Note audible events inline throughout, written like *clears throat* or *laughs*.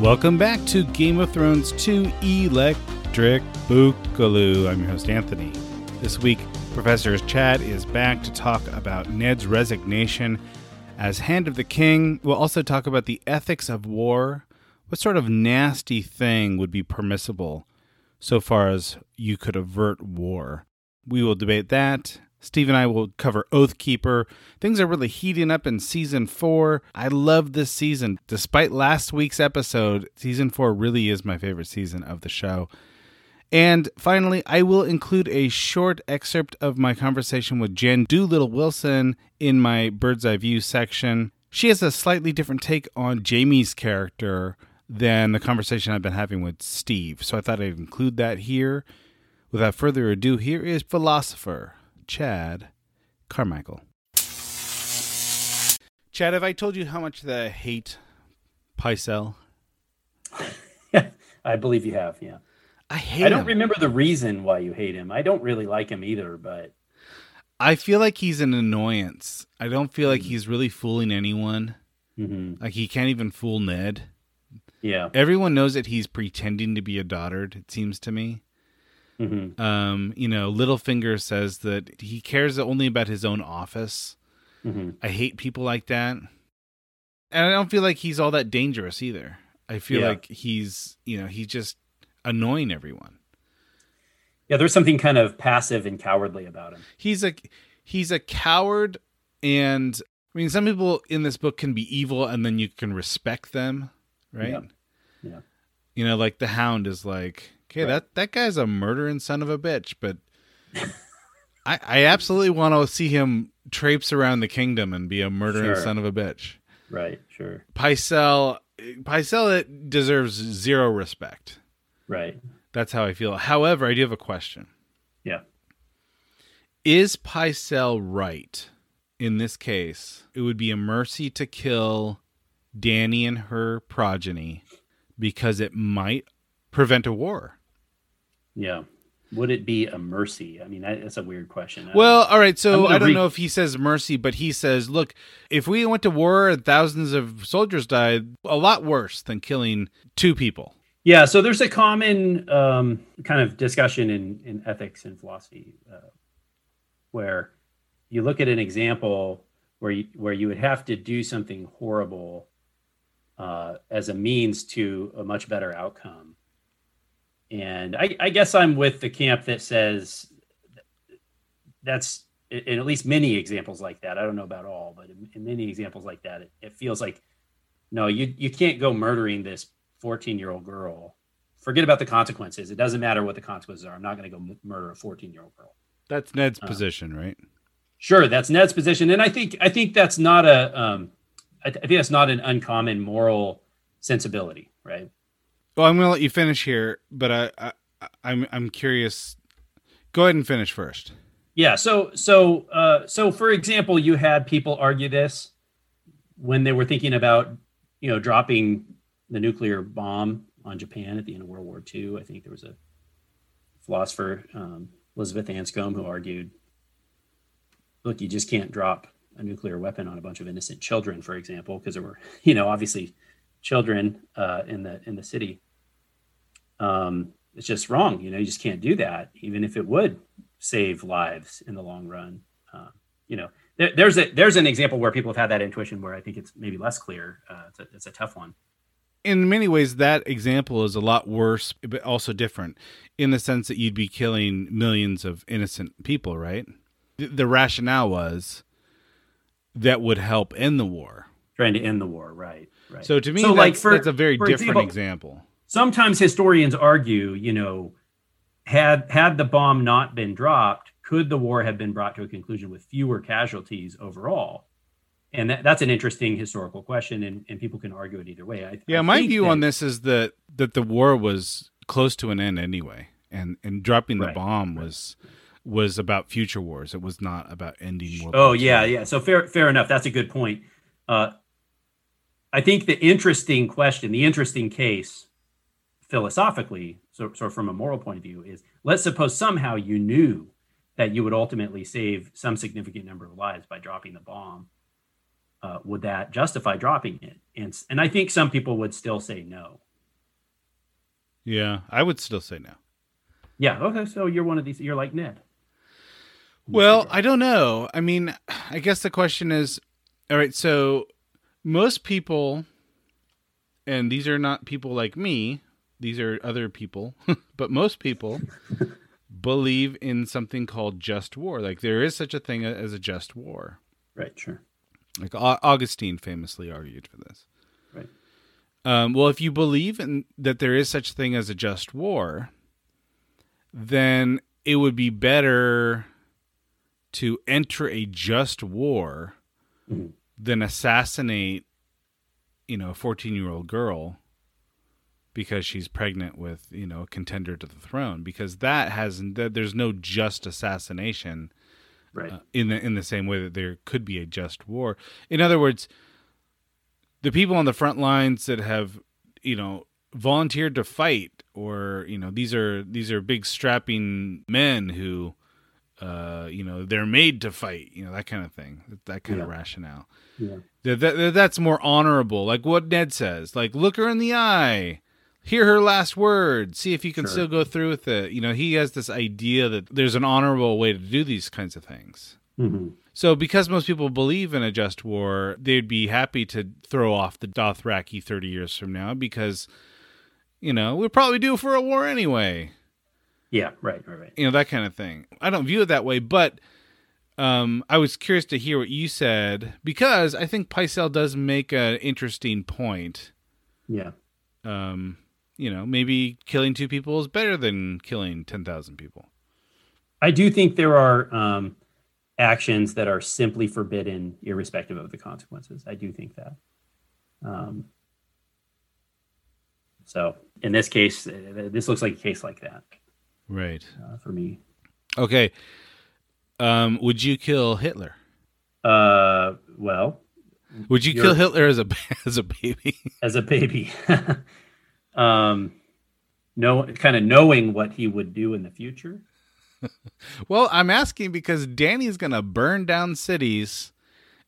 Welcome back to Game of Thrones 2 Electric Boogaloo. I'm your host, Anthony. This week, Professor Chad is back to talk about Ned's resignation as Hand of the King. We'll also talk about the ethics of war. What sort of nasty thing would be permissible so far as you could avert war? We will debate that. Steve and I will cover Oathkeeper. Things are really heating up in season four. I love this season. Despite last week's episode, season four really is my favorite season of the show. And finally, I will include a short excerpt of my conversation with Jen Doolittle Wilson in my bird's eye view section. She has a slightly different take on Jaime's character than the conversation I've been having with Steve. So I thought I'd include that here. Without further ado, here is Philosopher Chad Carmichael. Chad, have I told you how much that I hate Pycelle? *laughs* I believe you have, yeah. I hate I don't him. remember the reason why you hate him. I don't really like him either, but I feel like he's an annoyance. I don't feel like he's really fooling anyone. mhm. Like he can't even fool Ned. yeah. Everyone knows that he's pretending to be a Doddard, it seems to me. Hmm Um, you know, Littlefinger says that he cares only about his own office. hmm I hate people like that. And I don't feel like he's all that dangerous either. I feel Yeah. like he's, you know, he's just annoying everyone. Yeah, there's something kind of passive and cowardly about him. He's a he's a coward and I mean some people in this book can be evil and then you can respect them, right? Yeah. Yeah. You know, like the hound is like, okay, Right. that that guy's a murdering son of a bitch, but I I absolutely want to see him traipse around the kingdom and be a murdering Sure. son of a bitch. Right, sure. Pycelle Pycelle deserves zero respect. Right. That's how I feel. However, I do have a question. Yeah. Is Pycelle right in this case? It would be a mercy to kill Danny and her progeny because it might prevent a war. Yeah. Would it be a mercy? I mean, that's a weird question. Well, all right. So I don't read- know if he says mercy, but he says, look, if we went to war and thousands of soldiers died, a lot worse than killing two people. Yeah, so there's a common um, kind of discussion in, in ethics and philosophy uh, where you look at an example where you, where you would have to do something horrible uh, as a means to a much better outcome. And I, I guess I'm with the camp that says that's in at least many examples like that. I don't know about all, but in, in many examples like that, it, it feels like no, you you can't go murdering this 14 year old girl. Forget about the consequences. It doesn't matter what the consequences are. I'm not going to go m- murder a 14 year old girl. That's Ned's Uh. position, right? Sure, that's Ned's position, and I think I think that's not a um, I, th- I think that's not an uncommon moral sensibility, right? Well, I'm going to let you finish here, but I, I, I'm, I'm curious. Go ahead and finish first. Yeah. So so uh, so for example, you had people argue this when they were thinking about you know dropping the nuclear bomb on Japan at the end of World War II. I think there was a philosopher um, Elizabeth Anscombe who argued, look, you just can't drop a nuclear weapon on a bunch of innocent children, for example, because there were *laughs* you know obviously children uh, in the in the city. Um, it's just wrong. You know, you just can't do that, even if it would save lives in the long run. Uh, you know, there, there's a there's an example where people have had that intuition where I think it's maybe less clear. Uh, it's, a, it's a tough one. In many ways, that example is a lot worse, but also different in the sense that you'd be killing millions of innocent people, right? The, the rationale was that would help end the war. Trying to end the war, right? Right. So to me, so that's, like for, that's a very different example, example. Sometimes historians argue, you know, had had the bomb not been dropped, could the war have been brought to a conclusion with fewer casualties overall? And that, that's an interesting historical question, and, and people can argue it either way. I, yeah, I my view that, on this is that that the war was close to an end anyway, and and dropping the right, bomb was was about future wars. It was not about ending war. Oh yeah, yeah. So fair fair enough. That's a good point. Uh, I think the interesting question, the interesting case philosophically, so, so from a moral point of view, is let's suppose somehow you knew that you would ultimately save some significant number of lives by dropping the bomb. Uh, would that justify dropping it? And and I think some people would still say no. Yeah, I would still say no. Yeah. Okay. So you're one of these. You're like Ned. Well, I don't know. I mean, I guess the question is, all right. So most people, and these are not people like me these are other people, *laughs* but most people *laughs* believe in something called just war. Like there is such a thing as a just war. Right, sure. Like Augustine famously argued for this. Right. Um, well, if you believe in that there is such a thing as a just war, then it would be better to enter a just war mm-hmm. than assassinate, you know, a fourteen-year-old girl because she's pregnant with you know a contender to the throne because that has there's no just assassination right. uh, in the in the same way that there could be a just war. In other words the people on the front lines that have you know volunteered to fight or you know these are these are big strapping men who uh you know they're made to fight you know that kind of thing that kind yeah. of rationale. Yeah. That, that, that's more honorable. Like what ned says like look her in the eye hear her last word see if you can sure. still go through with it you know he has this idea that there's an honorable way to do these kinds of things mm-hmm. so because most people believe in a just war they'd be happy to throw off the dothraki 30 years from now because you know we're probably due for a war anyway yeah right right right you know that kind of thing i don't view it that way but um, I was curious to hear what you said because I think Pycelle does make an interesting point. Yeah. Um, you know, maybe killing two people is better than killing 10,000 people. I do think there are um, actions that are simply forbidden, irrespective of the consequences. I do think that. Um, so in this case, uh, this looks like a case like that. Right. Uh, for me. Okay. Um, would you kill Hitler? Uh, well. Would you kill Hitler as a *laughs* as a baby? As a baby. *laughs* um, know kind of knowing what he would do in the future. *laughs* well, I'm asking because Danny's going to burn down cities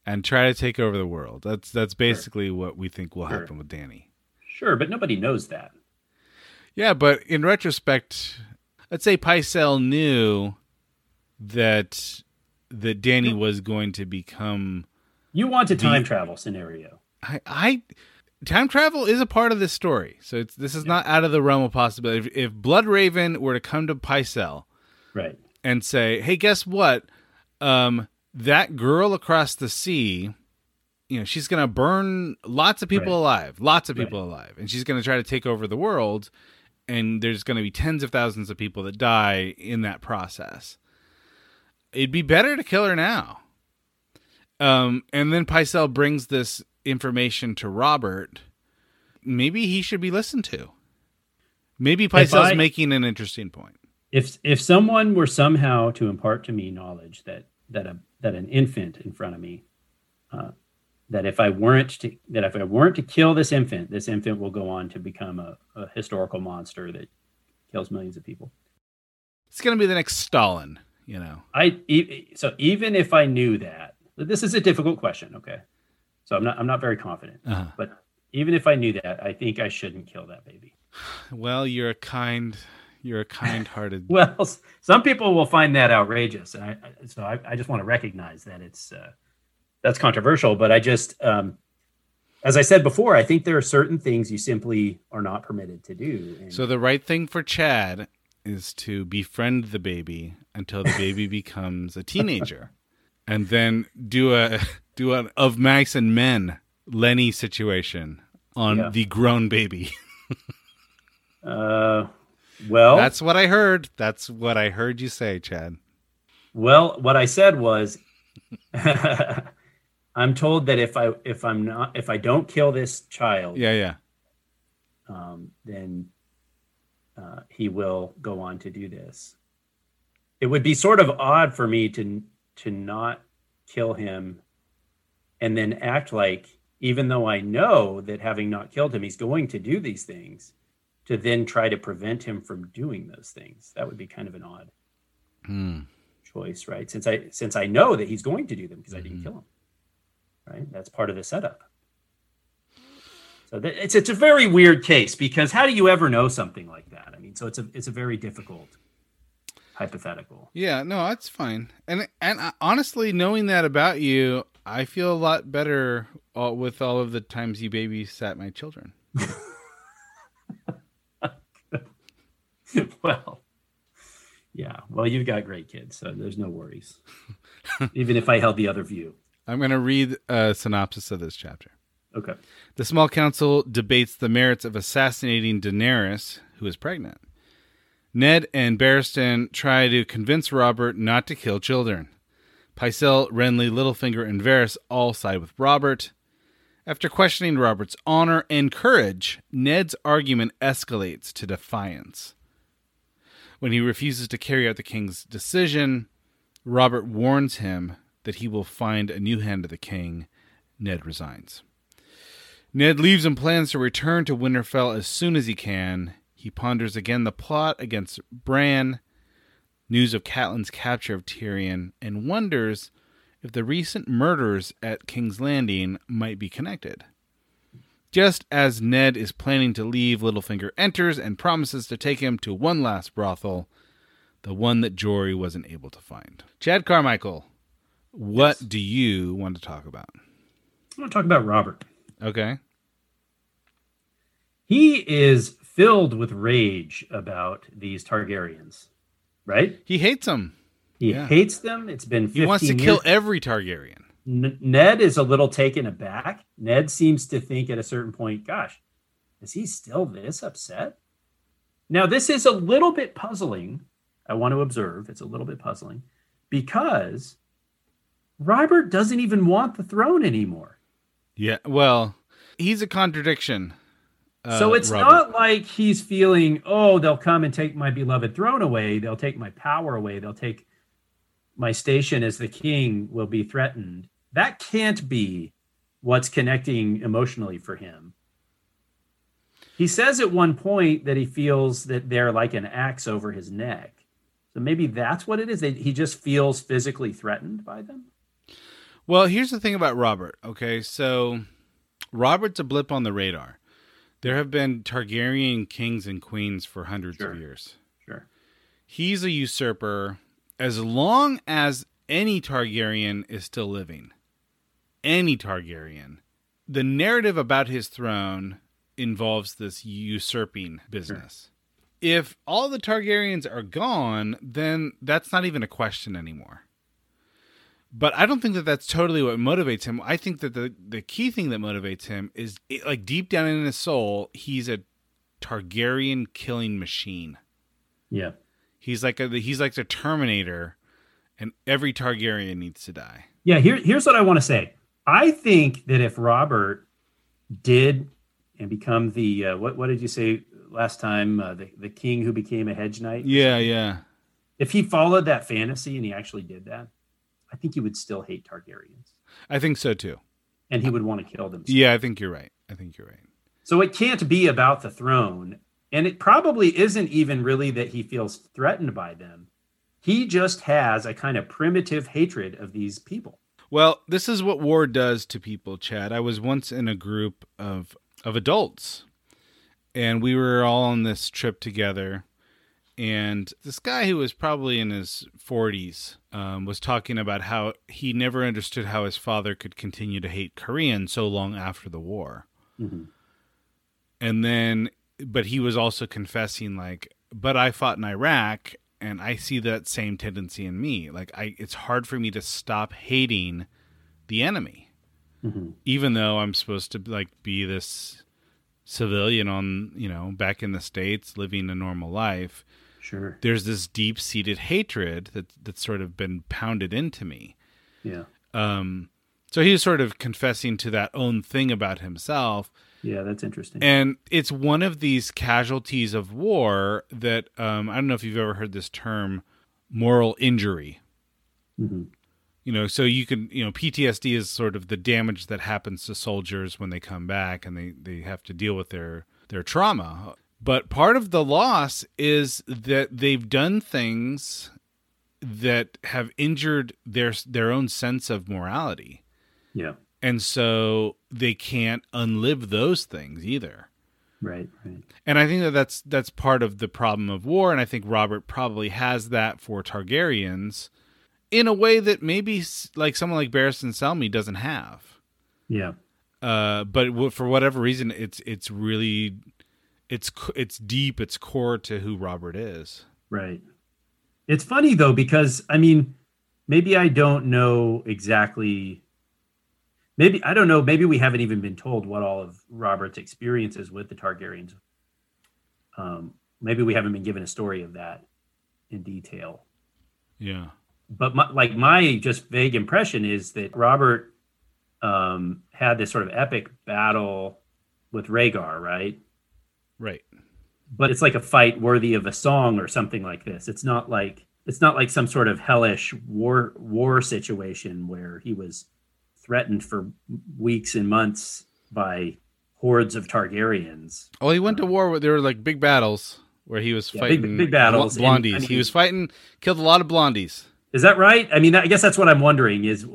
and try to take over the world. That's that's basically sure. what we think will sure. happen with Danny. Sure, but nobody knows that. Yeah, but in retrospect, let's say Pycelle knew that that Danny was going to become. You want a time the, travel scenario. I, I time travel is a part of this story, so it's this is not out of the realm of possibility. If, if Bloodraven were to come to Pycelle, right, and say, "Hey, guess what? Um, that girl across the sea." You know, she's going to burn lots of people right. alive, lots of people right. alive, and she's going to try to take over the world. And there's going to be tens of thousands of people that die in that process. It'd be better to kill her now. Um, and then Pycelle brings this information to Robert, maybe he should be listened to. Maybe Pycelle's making an interesting point. If if someone were somehow to impart to me knowledge that that a that an infant in front of me, uh, that if I weren't to that if I weren't to kill this infant, this infant will go on to become a, a historical monster that kills millions of people. It's going to be the next Stalin, you know. I so even if I knew that, this is a difficult question. Okay, so I'm not I'm not very confident. Uh-huh. But even if I knew that, I think I shouldn't kill that baby. Well, you're a kind you're a kind-hearted. *laughs* well, some people will find that outrageous, and I, so I, I just want to recognize that it's uh, that's controversial. But I just, um, as I said before, I think there are certain things you simply are not permitted to do. And... So the right thing for Chad is to befriend the baby until the baby *laughs* becomes a teenager, and then do a Do an of mice and men Lenny situation on Yeah. the grown baby. *laughs* Uh, well, That's what I heard. That's what I heard you say, Chad. well, what I said was, *laughs* I'm told that if I if I'm not if I don't kill this child, Yeah, yeah. um, then uh, he will go on to do this. It would be sort of odd for me to to not kill him, and then act like, even though I know that having not killed him, he's going to do these things, to then try to prevent him from doing those things. That would be kind of an odd Hmm. choice, right? Since I since I know that he's going to do them because I didn't Mhm. kill him, right? That's part of the setup. So that, it's it's a very weird case because how do you ever know something like that? I mean, so it's a it's a very difficult hypothetical. Yeah, no, that's fine. And and uh, honestly, knowing that about you, I feel a lot better all, with all of the times you babysat my children. *laughs* well, yeah. Well, you've got great kids, so there's no worries. *laughs* Even if I held the other view. I'm going to read a synopsis of this chapter. Okay. The small council debates the merits of assassinating Daenerys, who is pregnant. Ned and Barristan try to convince Robert not to kill children. Pycelle, Renly, Littlefinger, and Varys all side with Robert. After questioning Robert's honor and courage, Ned's argument escalates to defiance. When he refuses to carry out the king's decision, Robert warns him that he will find a new hand to the king. Ned resigns. Ned leaves and plans to return to Winterfell as soon as he can. He ponders again the plot against Bran, news of Catelyn's capture of Tyrion, and wonders if the recent murders at King's Landing might be connected. Just as Ned is planning to leave, Littlefinger enters and promises to take him to one last brothel, the one that Jory wasn't able to find. Chad Carmichael, what Yes. do you want to talk about? I want to talk about Robert. Okay. He is filled with rage about these Targaryens, right? He hates them. He Yeah. hates them. It's been 15 He wants to years. kill every Targaryen. N- Ned is a little taken aback. Ned seems to think at a certain point, gosh, is he still this upset? Now, this is a little bit puzzling. I want to observe it's a little bit puzzling because Robert doesn't even want the throne anymore. Yeah. Well, he's a contradiction. Uh, so it's Robert. not like he's feeling, oh, they'll come and take my beloved throne away. They'll take my power away. They'll take my station as the king will be threatened. That can't be what's connecting emotionally for him. He says at one point that he feels that they're like an axe over his neck. So maybe that's what it is. That he just feels physically threatened by them. Well, here's the thing about Robert. Okay, so Robert's a blip on the radar. There have been Targaryen kings and queens for hundreds Sure. of years. Sure. He's a usurper as long as any Targaryen is still living. Any Targaryen. The narrative about his throne involves this usurping business. If all the Targaryens are gone, then that's not even a question anymore. But I don't think that that's totally what motivates him. I think that the the key thing that motivates him is it, like deep down in his soul, he's a Targaryen killing machine. Yeah. He's like a he's like the Terminator, and every Targaryen needs to die. Yeah, here, here's what I want to say. I think that if Robert did and become the uh, what what did you say last time uh, the the king who became a hedge knight? Yeah, yeah. If he followed that fantasy and he actually did that, I think he would still hate Targaryens I think so too. and he would want to kill them. Yeah, I think you're right. I think you're right. So it can't be about the throne, and it probably isn't even really that he feels threatened by them. He just has a kind of primitive hatred of these people. Well, this is what war does to people, Chad. I was once in a group of of adults, and we were all on this trip together. And this guy who was probably in his 40s um, was talking about how he never understood how his father could continue to hate Korean so long after the war. Mhm. And then, but he was also confessing, like, but I fought in Iraq and I see that same tendency in me. Like, I, it's hard for me to stop hating the enemy. Mm-hmm. Even though I'm supposed to like be this civilian on, you know, back in the states living a normal life, Sure. there's this deep-seated hatred that that's sort of been pounded into me. Yeah. Um so he's sort of confessing to that own thing about himself. Yeah, that's interesting. And it's one of these casualties of war that um, I don't know if you've ever heard this term, moral injury. Mhm. You know, so you can, you know, PTSD is sort of the damage that happens to soldiers when they come back and they, they have to deal with their their trauma. But part of the loss is that they've done things that have injured their their own sense of morality Yeah. and so they can't unlive those things either Right. Right. and i think that that's that's part of the problem of war and i think robert probably has that for targaryens in a way that maybe like someone like barristan selmy doesn't have Yeah. uh but for whatever reason it's it's really it's it's deep it's core to who robert is Right. It's funny though because I mean, maybe I don't know exactly. Maybe I don't know. Maybe we haven't even been told what all of Robert's experiences with the Targaryens. Um, maybe we haven't been given a story of that in detail. yeah But my, like my just vague impression is that Robert um, had this sort of epic battle with Rhaegar, right? Right but it's like a fight worthy of a song or something like this. It's not like it's not like some sort of hellish war war situation where he was threatened for weeks and months by hordes of Targaryens. oh he went to war where there were like big battles where he was Yeah, fighting big battles, bl- and, blondies I mean- he was fighting killed a lot of blondies Is that right? I mean, I guess that's what I'm wondering is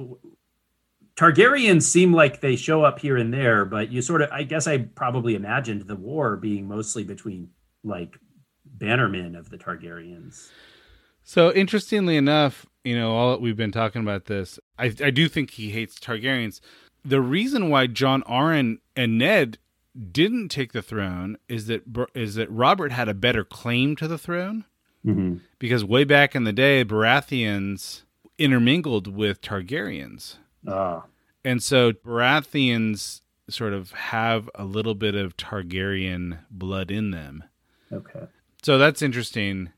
Targaryens seem like they show up here and there, but you sort of I guess I probably imagined the war being mostly between like bannermen of the Targaryens. So interestingly enough, you know, all we've been talking about this. I I do think he hates Targaryens. The reason why John Arryn and Ned didn't take the throne is that is that Robert had a better claim to the throne Mm-hmm. because way back in the day, Baratheons intermingled with Targaryens, Ah, and so Baratheons sort of have a little bit of Targaryen blood in them. okay. So that's interesting.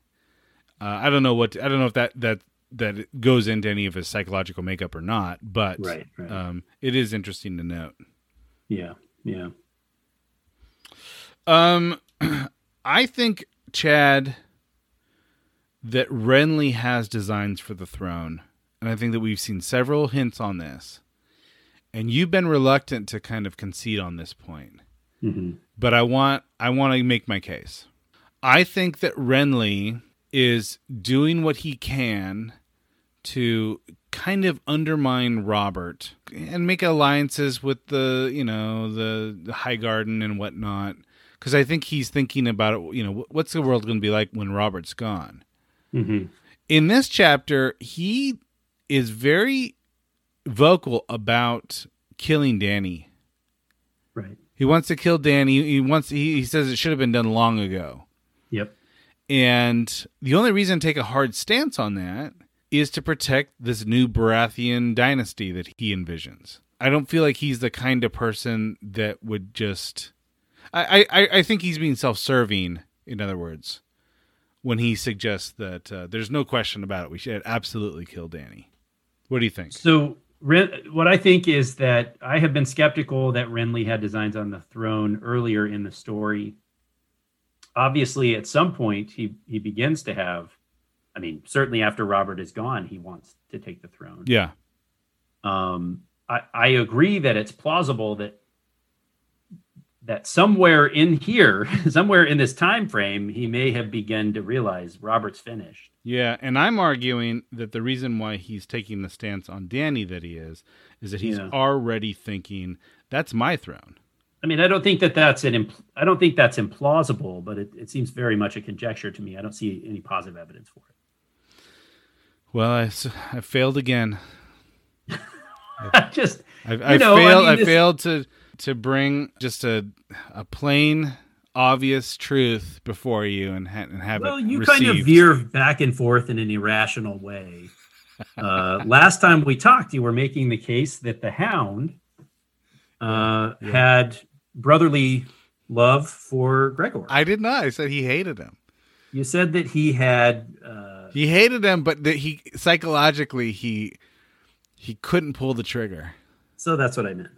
Uh, I don't know what I don't know if that that that goes into any of his psychological makeup or not, but Right, right. Um, it is interesting to note. Yeah, yeah. Um, *clears throat* I think Chad that Renly has designs for the throne, and I think that we've seen several hints on this. And you've been reluctant to kind of concede on this point. hmm but I want I want to make my case. I think that Renly is doing what he can to kind of undermine Robert and make alliances with the you know the, the Highgarden and whatnot. Because I think he's thinking about it. You know, what's the world going to be like when Robert's gone? hmm in this chapter, he is very vocal about killing Danny. Right. He wants to kill Danny. He wants. He, he says it should have been done long ago. Yep. And the only reason to take a hard stance on that is to protect this new Baratheon dynasty that he envisions. I don't feel like he's the kind of person that would just. I I, I think he's being self-serving. In other words, when he suggests that uh, there's no question about it, we should absolutely kill Danny. What do you think? So, what I think is that I have been skeptical that Renly had designs on the throne earlier in the story. Obviously, at some point, he he begins to have. I mean, certainly after Robert is gone, he wants to take the throne. Yeah. um, I, I agree that it's plausible that that somewhere in here, *laughs* somewhere in this time frame, he may have begun to realize Robert's finished. Yeah, and I'm arguing that the reason why he's taking the stance on Danny that he is is that he's Yeah. already thinking that's my throne. I mean, I don't think that that's an impl- I don't think that's implausible, but it, it seems very much a conjecture to me. I don't see any positive evidence for it. Well, I, I failed again. *laughs* Just I, I know, I failed. mean, I, this- failed to to bring just a a plain, obvious truth before you and ha- and have well, it you received. kind of veer back and forth in an irrational way. *laughs* uh, last time we talked, you were making the case that the Hound uh, Yeah. had brotherly love for Gregor. I did not. I said he hated him. you said that he had. Uh, He hated him, but that he psychologically he he couldn't pull the trigger. so that's what I meant.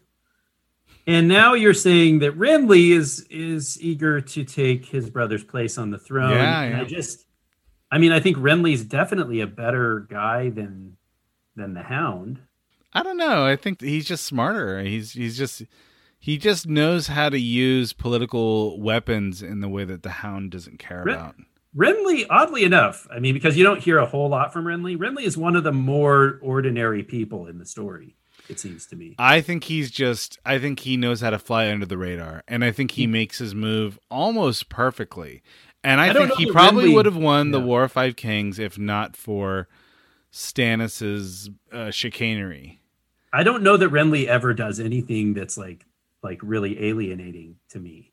And now you're saying that Renly is is eager to take his brother's place on the throne. Yeah, and I just, I mean, I think Renly's definitely a better guy than than the Hound. I don't know. I think he's just smarter. He's he's just he just knows how to use political weapons in the way that the Hound doesn't care Re- about. Renly, oddly enough, I mean, because you don't hear a whole lot from Renly. Renly is one of the more ordinary people in the story. It seems to me. I think he's just I think he knows how to fly under the radar and I think he makes his move almost perfectly. And I, I think he probably would have won the War of Five Kings if not for Stannis's uh, chicanery. I don't know that Renly ever does anything that's like like really alienating to me.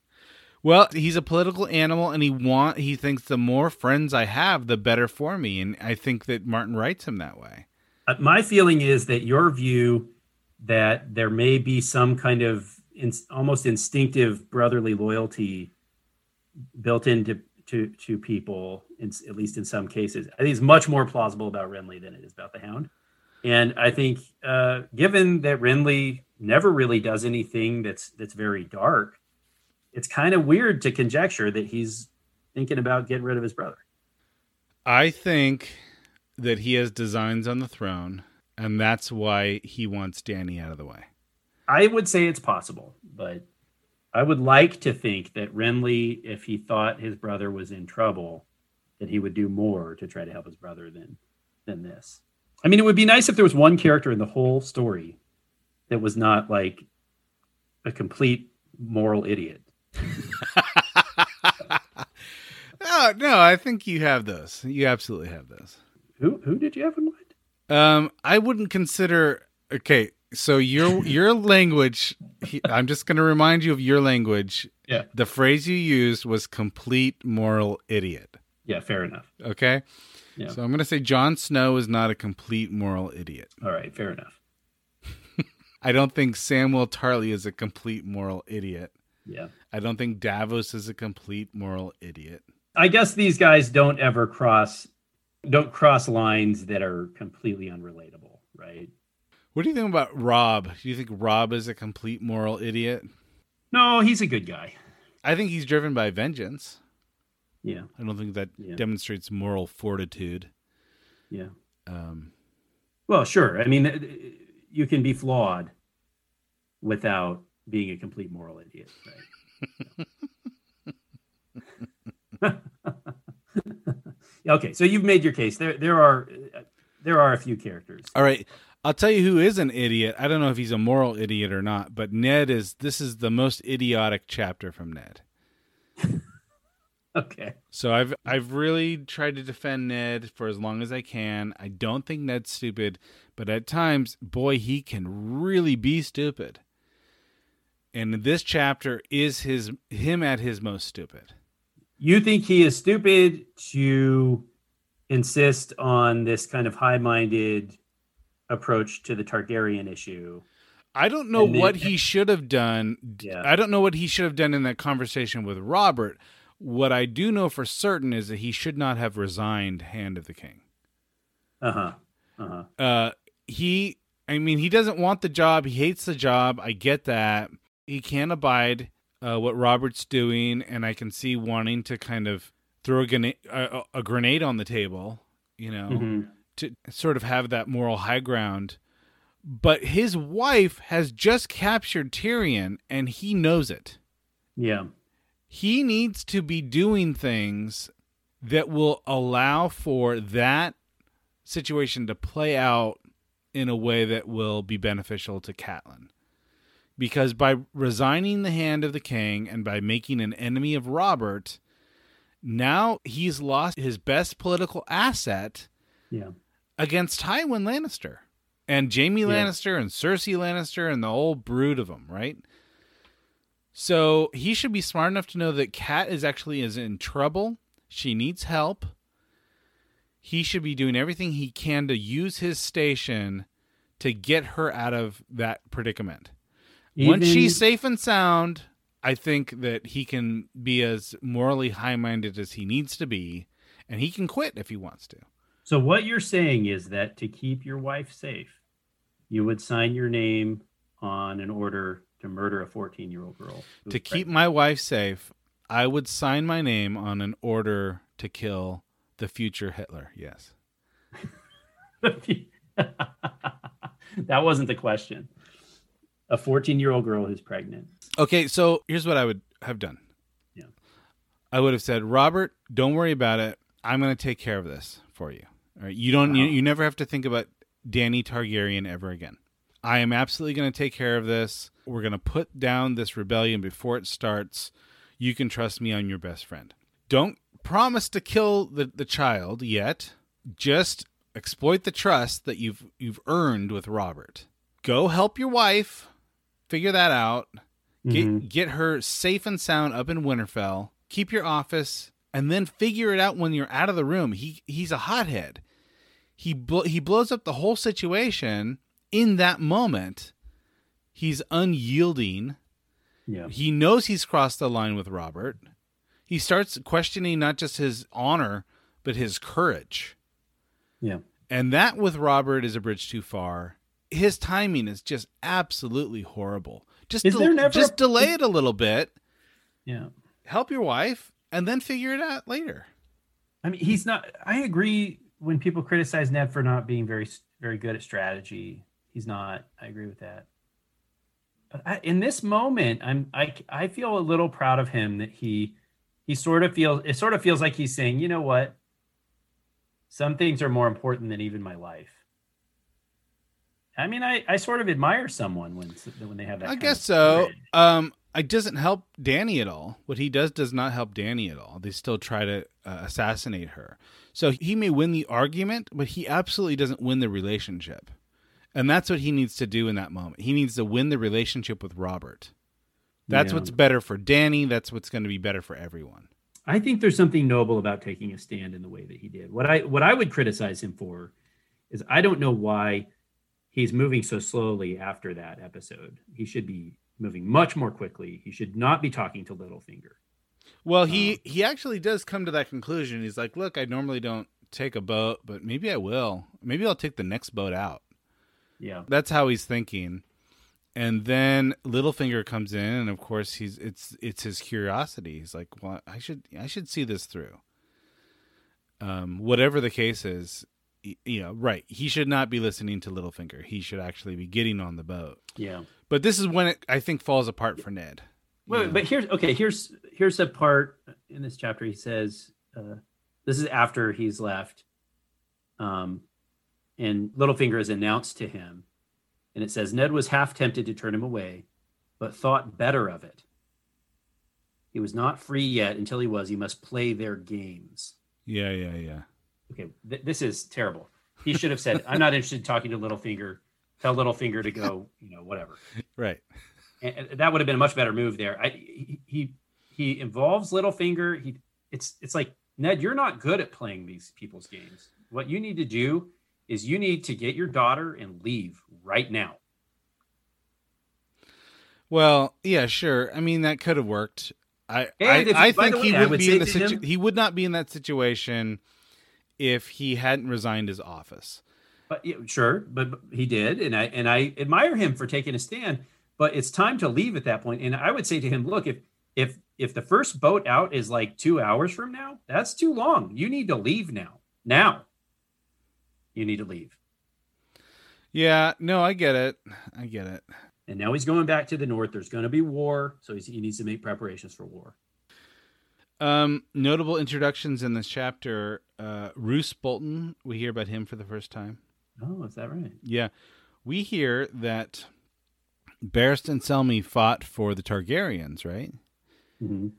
Well, he's a political animal, and he want he thinks the more friends I have, the better for me, and I think that Martin writes him that way. Uh, my feeling is that your view that there may be some kind of in, almost instinctive brotherly loyalty built into to to people in, at least in some cases. I think it's much more plausible about renly than it is about the hound. And i think uh, given that renly never really does anything that's that's very dark it's kind of weird to conjecture that he's thinking about getting rid of his brother. I think that he has designs on the throne, and that's why he wants Danny out of the way. I would say it's possible, but I would like to think that Renly, if he thought his brother was in trouble, that he would do more to try to help his brother than than this. I mean, it would be nice if there was one character in the whole story that was not like a complete moral idiot. *laughs* No, no, I think you have those. You absolutely have those. Who who did you have in mind? Um, I wouldn't consider. Okay, so your your language. he- I'm just going to remind you of your language. Yeah. The phrase you used was complete moral idiot. Yeah, fair enough. Okay. Yeah. So I'm going to say Jon Snow is not a complete moral idiot. All right, fair enough. *laughs* I don't think Samwell Tarly is a complete moral idiot. Yeah. I don't think Davos is a complete moral idiot. I guess these guys don't ever cross don't cross lines that are completely unrelatable, right? What do you think about Robb? Do you think Robb is a complete moral idiot? No, he's a good guy. I think he's driven by vengeance. Yeah, I don't think that Yeah. demonstrates moral fortitude. yeah. Um, Well, sure. I mean, you can be flawed without being a complete moral idiot, right? *laughs* *laughs* *laughs* okay, so you've made your case. There, there are, uh, there are a few characters. all right. I'll tell you who is an idiot. I don't know if he's a moral idiot or not, but Ned is. This is the most idiotic chapter from Ned. *laughs* Okay, So I've I've really tried to defend Ned for as long as I can. I don't think Ned's stupid, but at times, boy, he can really be stupid. And this chapter is his him at his most stupid. You think he is stupid to insist on this kind of high-minded approach to the Targaryen issue? I don't know then- what he should have done. Yeah. I don't know what he should have done in that conversation with Robert. What I do know for certain is that he should not have resigned Hand of the King. Uh huh. Uh huh. uh he i mean he doesn't want the job he hates the job i get that he can't abide uh, what robert's doing and i can see wanting to kind of throw a, grenade a, a grenade on the table you know Mhm. to sort of have that moral high ground but his wife has just captured tyrion and he knows it Yeah. he needs to be doing things that will allow for that situation to play out in a way that will be beneficial to Catelyn. Because by resigning the hand of the king and by making an enemy of Robert, now he's lost his best political asset Yeah. against Tywin Lannister and Jaime Yeah. Lannister and Cersei Lannister and the whole brood of them, right? So he should be smart enough to know that Cat is actually is in trouble. She needs help. he should be doing everything he can to use his station to get her out of that predicament. Once she's safe and sound, I think that he can be as morally high minded as he needs to be, and he can quit if he wants to. So what you're saying is that to keep your wife safe, you would sign your name on an order to murder a 14 year old girl. To keep my wife safe, I would sign my name on an order to kill the future Hitler. Yes. *laughs* that wasn't the question. A 14 year old girl who's pregnant. Okay, so here's what I would have done. Yeah. I would have said, Robert, don't worry about it. I'm going to take care of this for you. All right. You don't. You, Wow. you never have to think about Danny Targaryen ever again. I am absolutely going to take care of this. We're going to put down this rebellion before it starts. You can trust me. I'm your best friend. Don't promise to kill the, the child yet. Just exploit the trust that you've you've earned with Robert. Go help your wife. Figure that out. Get Mhm. get her safe and sound up in Winterfell. Keep your office, and then figure it out when you're out of the room. He he's a hothead. He bl- he blows up the whole situation in that moment. He's unyielding. Yeah. He knows he's crossed the line with Robert. He starts questioning not just his honor, but his courage. Yeah. And that with Robert is a bridge too far. His timing is just absolutely horrible. Just Is del- never just a- delay it a little bit. Yeah. Help your wife and then figure it out later. I mean, he's not. I agree when people criticize Ned for not being very, very good at strategy. He's not. I agree with that. But I, in this moment, I'm. I. I feel a little proud of him that he. He sort of feels. It sort of feels like he's saying, you know what. Some things are more important than even my life. I mean, I. I sort of admire someone when when they have that. I guess so. Um, it doesn't help Danny at all. What he does does not help Danny at all. They still try to uh, assassinate her. So he may win the argument, but he absolutely doesn't win the relationship. And that's what he needs to do in that moment. He needs to win the relationship with Robert. That's Yeah. what's better for Danny. That's what's going to be better for everyone. I think there's something noble about taking a stand in the way that he did. What I what I would criticize him for is I don't know why he's moving so slowly after that episode. He should be moving much more quickly. He should not be talking to Littlefinger. Well, he he actually does come to that conclusion. He's like, "Look, I normally don't take a boat, but maybe I will. Maybe I'll take the next boat out." Yeah. That's how he's thinking. And then Littlefinger comes in, and of course he's it's it's his curiosity. He's like, "Well, I should I should see this through." Um, whatever the case is, you know, right? He should not be listening to Littlefinger. He should actually be getting on the boat. Yeah. But this is when it I think falls apart for Ned. Wait, Yeah. but here's okay. Here's here's a part in this chapter. He says, uh, "This is after he's left." Um, and Littlefinger is announced to him, and it says Ned was half tempted to turn him away, but thought better of it. He was not free yet until he was. He must play their games. Yeah, yeah, yeah. Okay, th- this is terrible. He should have said, "I'm not interested in talking to Littlefinger. Tell Littlefinger to go. You know, whatever." Right. and and that would have been a much better move there. I, he, he involves Littlefinger. He it's it's like Ned, you're not good at playing these people's games. What you need to do is you need to get your daughter and leave right now. Well, yeah, sure. I mean, that could have worked. I And I, if- I think the he would would be in the situ- him- he would not be in that situation if he hadn't resigned his office. But yeah, sure, but but he did, and I and I admire him for taking a stand. But it's time to leave at that point. And I would say to him, look, if if if the first boat out is like two hours from now, that's too long. You need to leave now. Now, you need to leave. Yeah, no, I get it. I get it. And now he's going back to the north. There's going to be war, so he's, he needs to make preparations for war. Um, notable introductions in this chapter. Uh, Roose Bolton, we hear about him for the first time. Oh, is that right? Yeah, we hear that Barristan Selmy fought for the Targaryens, right? Mm-hmm.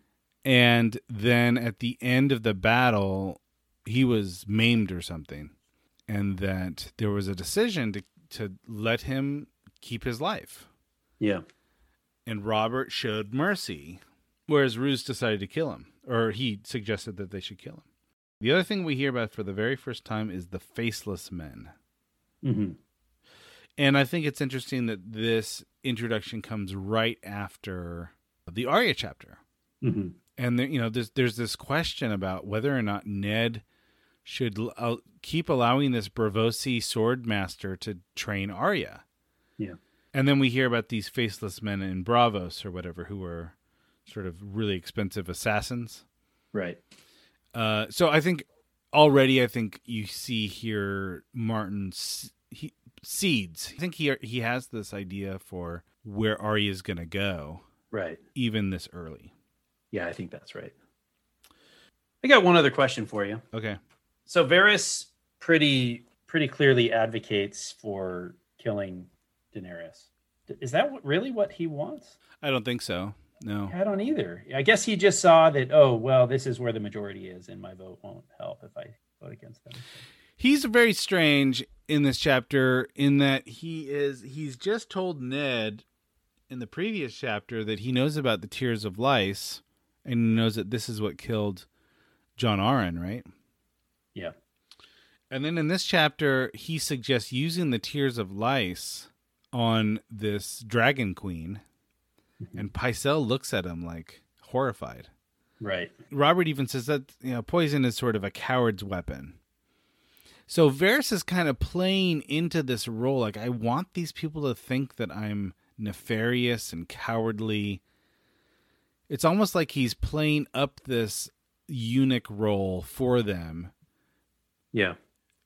And then at the end of the battle, he was maimed or something, and that there was a decision to to let him keep his life. Yeah. And Robert showed mercy, whereas Roose decided to kill him, or he suggested that they should kill him. The other thing we hear about for the very first time is the faceless men. Mm-hmm. And I think it's interesting that this introduction comes right after the Arya chapter. Mm-hmm. And there, you know, there's there's this question about whether or not Ned should uh, keep allowing this Braavosi sword master to train Arya. Yeah. And then we hear about these faceless men in Braavos or whatever who were sort of really expensive assassins. Right. Uh, so I think already, I think you see here Martin's he, seeds. I think he he has this idea for where Arya is going to go, Right. even this early. Yeah, I think that's right. I got one other question for you. Okay. So Varys pretty pretty clearly advocates for killing Daenerys. Is that really what he wants? I don't think so. No. I don't either. I guess he just saw that. Oh well, this is where the majority is, and my vote won't help if I vote against them. He's very strange in this chapter in that he is he's just told Ned in the previous chapter that he knows about the tears of lice and knows that this is what killed Jon Arryn, right? Yeah. And then in this chapter, he suggests using the tears of lice on this dragon queen, and Pycelle looks at him like horrified. Right. Robert even says that you know poison is sort of a coward's weapon. So Varys is kind of playing into this role. Like I want these people to think that I'm nefarious and cowardly. It's almost like he's playing up this eunuch role for them. Yeah.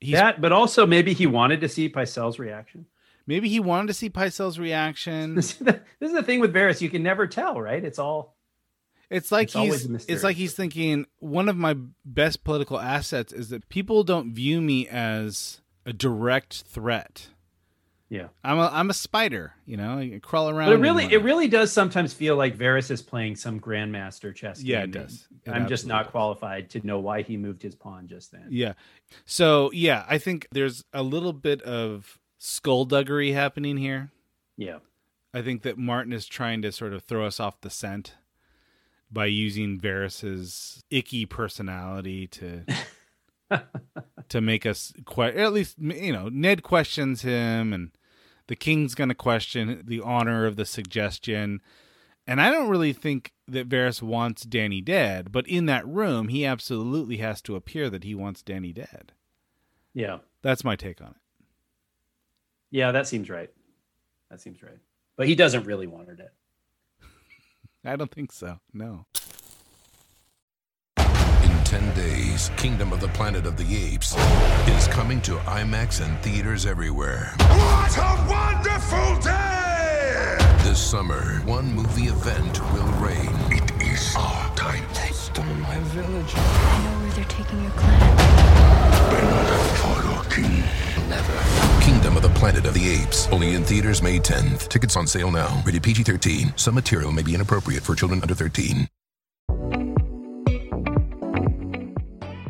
He's that, but also maybe he wanted to see Pycelle's reaction. Maybe he wanted to see Pycelle's reaction. *laughs* This is, the, this is the thing with Varys; you can never tell, right? It's all It's like It's always he's it's like he's thinking one of my best political assets is that people don't view me as a direct threat. yeah. I'm a I'm a spider, you know, I crawl around. But it really it really does sometimes feel like Varys is playing some grandmaster chess. Yeah, game. it does. It I'm just not does. qualified to know why he moved his pawn just then. Yeah. So yeah, I think there's a little bit of skullduggery happening here. Yeah. I think that Martin is trying to sort of throw us off the scent by using Varys's icky personality to *laughs* to make us que- at least you know Ned questions him and the king's going to question the honor of the suggestion and I don't really think that Varys wants Dany dead but in that room he absolutely has to appear that he wants Dany dead Yeah. that's my take on it Yeah, that seems right. That seems right. But he doesn't really want her dead. *laughs* I don't think so no In 10 days, Kingdom of the Planet of the Apes is coming to IMAX and theaters everywhere. What a wonderful day! This summer, one movie event will reign. It is our time. They stole my village. I know where they're taking your clan. Bend for your king. Kingdom of the Planet of the Apes. Only in theaters May 10th. Tickets on sale now. Rated PG 13. Some material may be inappropriate for children under 13.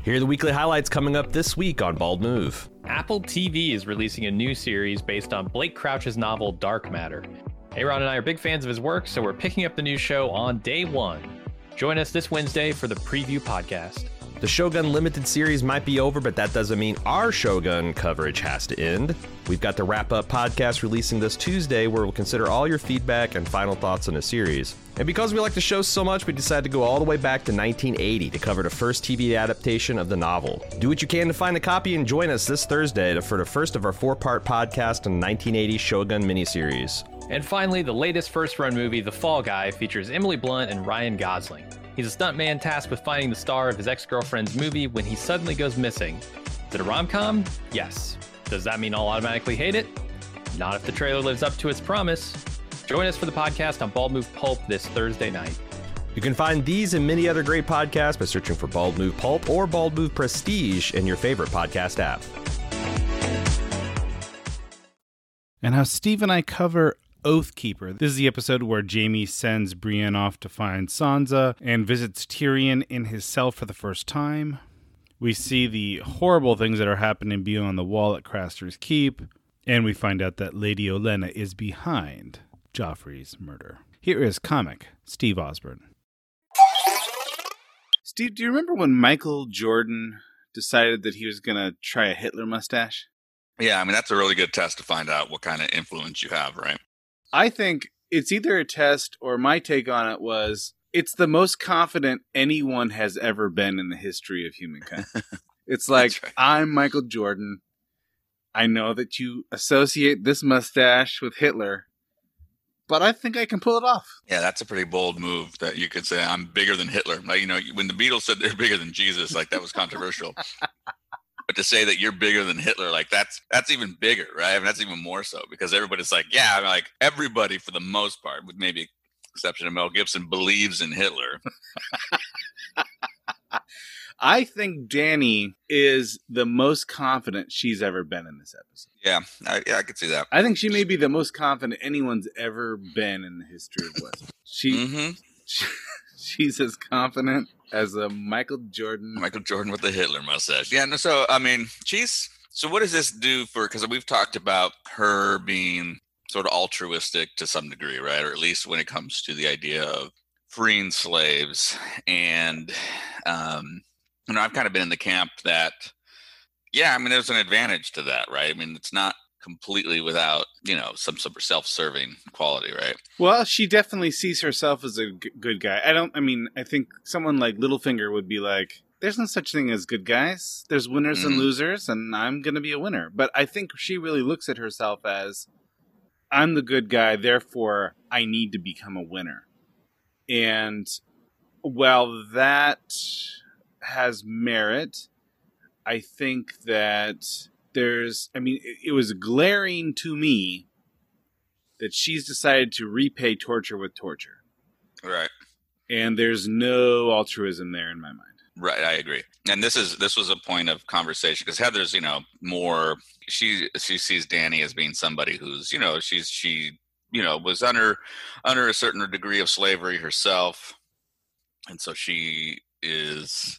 Here are the weekly highlights coming up this week on Bald Move. Apple TV is releasing a new series based on Blake Crouch's novel Dark Matter. Aaron and I are big fans of his work, so we're picking up the new show on day one. Join us this Wednesday for the preview podcast. The Shogun Limited series might be over, but that doesn't mean our Shogun coverage has to end. We've got the wrap up podcast releasing this Tuesday where we'll consider all your feedback and final thoughts on the series. And because we like the show so much, we decided to go all the way back to 1980 to cover the first TV adaptation of the novel. Do what you can to find a copy and join us this Thursday for the first of our four part podcast on 1980 Shogun miniseries. And finally, the latest first run movie, The Fall Guy, features Emily Blunt and Ryan Gosling. He's a stuntman tasked with finding the star of his ex girlfriend's movie when he suddenly goes missing. Is it a rom com? Yes. Does that mean I'll automatically hate it? Not if the trailer lives up to its promise. Join us for the podcast on Bald Move Pulp this Thursday night. You can find these and many other great podcasts by searching for Bald Move Pulp or Bald Move Prestige in your favorite podcast app. and how Steve and I cover Oathkeeper. This is the episode where Jaime sends Brienne off to find Sansa and visits Tyrion in his cell for the first time. We see the horrible things that are happening beyond the wall at Craster's Keep, and we find out that Lady Olenna is behind Joffrey's murder. Here is comic Steve Osborne. Steve, do you remember when Michael Jordan decided that he was going to try a Hitler mustache. Yeah, I mean that's a really good test to find out what kind of influence you have, right? I think it's either a test or my take on it was it's the most confident anyone has ever been in the history of humankind. *laughs* it's like, right. I'm Michael Jordan. I know that you associate this mustache with Hitler, but I think I can pull it off. Yeah, that's a pretty bold move that you could say I'm bigger than Hitler. Like you know, when the Beatles said they're bigger than Jesus, like that was controversial. *laughs* but to say that you're bigger than Hitler, like that's that's even bigger, right? I mean, that's even more so because everybody's like, yeah, like everybody for the most part, with maybe exception of Mel Gibson, believes in Hitler. I think Dany is the most confident she's ever been in this episode. Yeah, I, yeah, I could see that. I think she may be the most confident anyone's ever been in the history of West. She, hmm *laughs* she's as confident as a Michael Jordan. Michael Jordan with the Hitler mustache. Yeah, no, so I mean, she's so what does this do for because we've talked about her being sort of altruistic to some degree, right? Or at least when it comes to the idea of freeing slaves. And um, you know, I've kind of been in the camp that yeah, I mean there's an advantage to that, right? I mean, it's not completely without, you know, some sort of self-serving quality, right? Well, she definitely sees herself as a g- good guy. I don't. I mean, I think someone like Littlefinger would be like, "There's no such thing as good guys. There's winners and Mhm. losers, and I'm going to be a winner." But I think she really looks at herself as, "I'm the good guy, therefore I need to become a winner." And while that has merit, I think that there's. I mean, it, it was glaring to me that she's decided to repay torture with torture. Right. And there's no altruism there in my mind. Right, I agree. And this is this was a point of conversation because Heather's, you know, more she she sees Dany as being somebody who's, you know, she's she, you know, was under under a certain degree of slavery herself. And so she is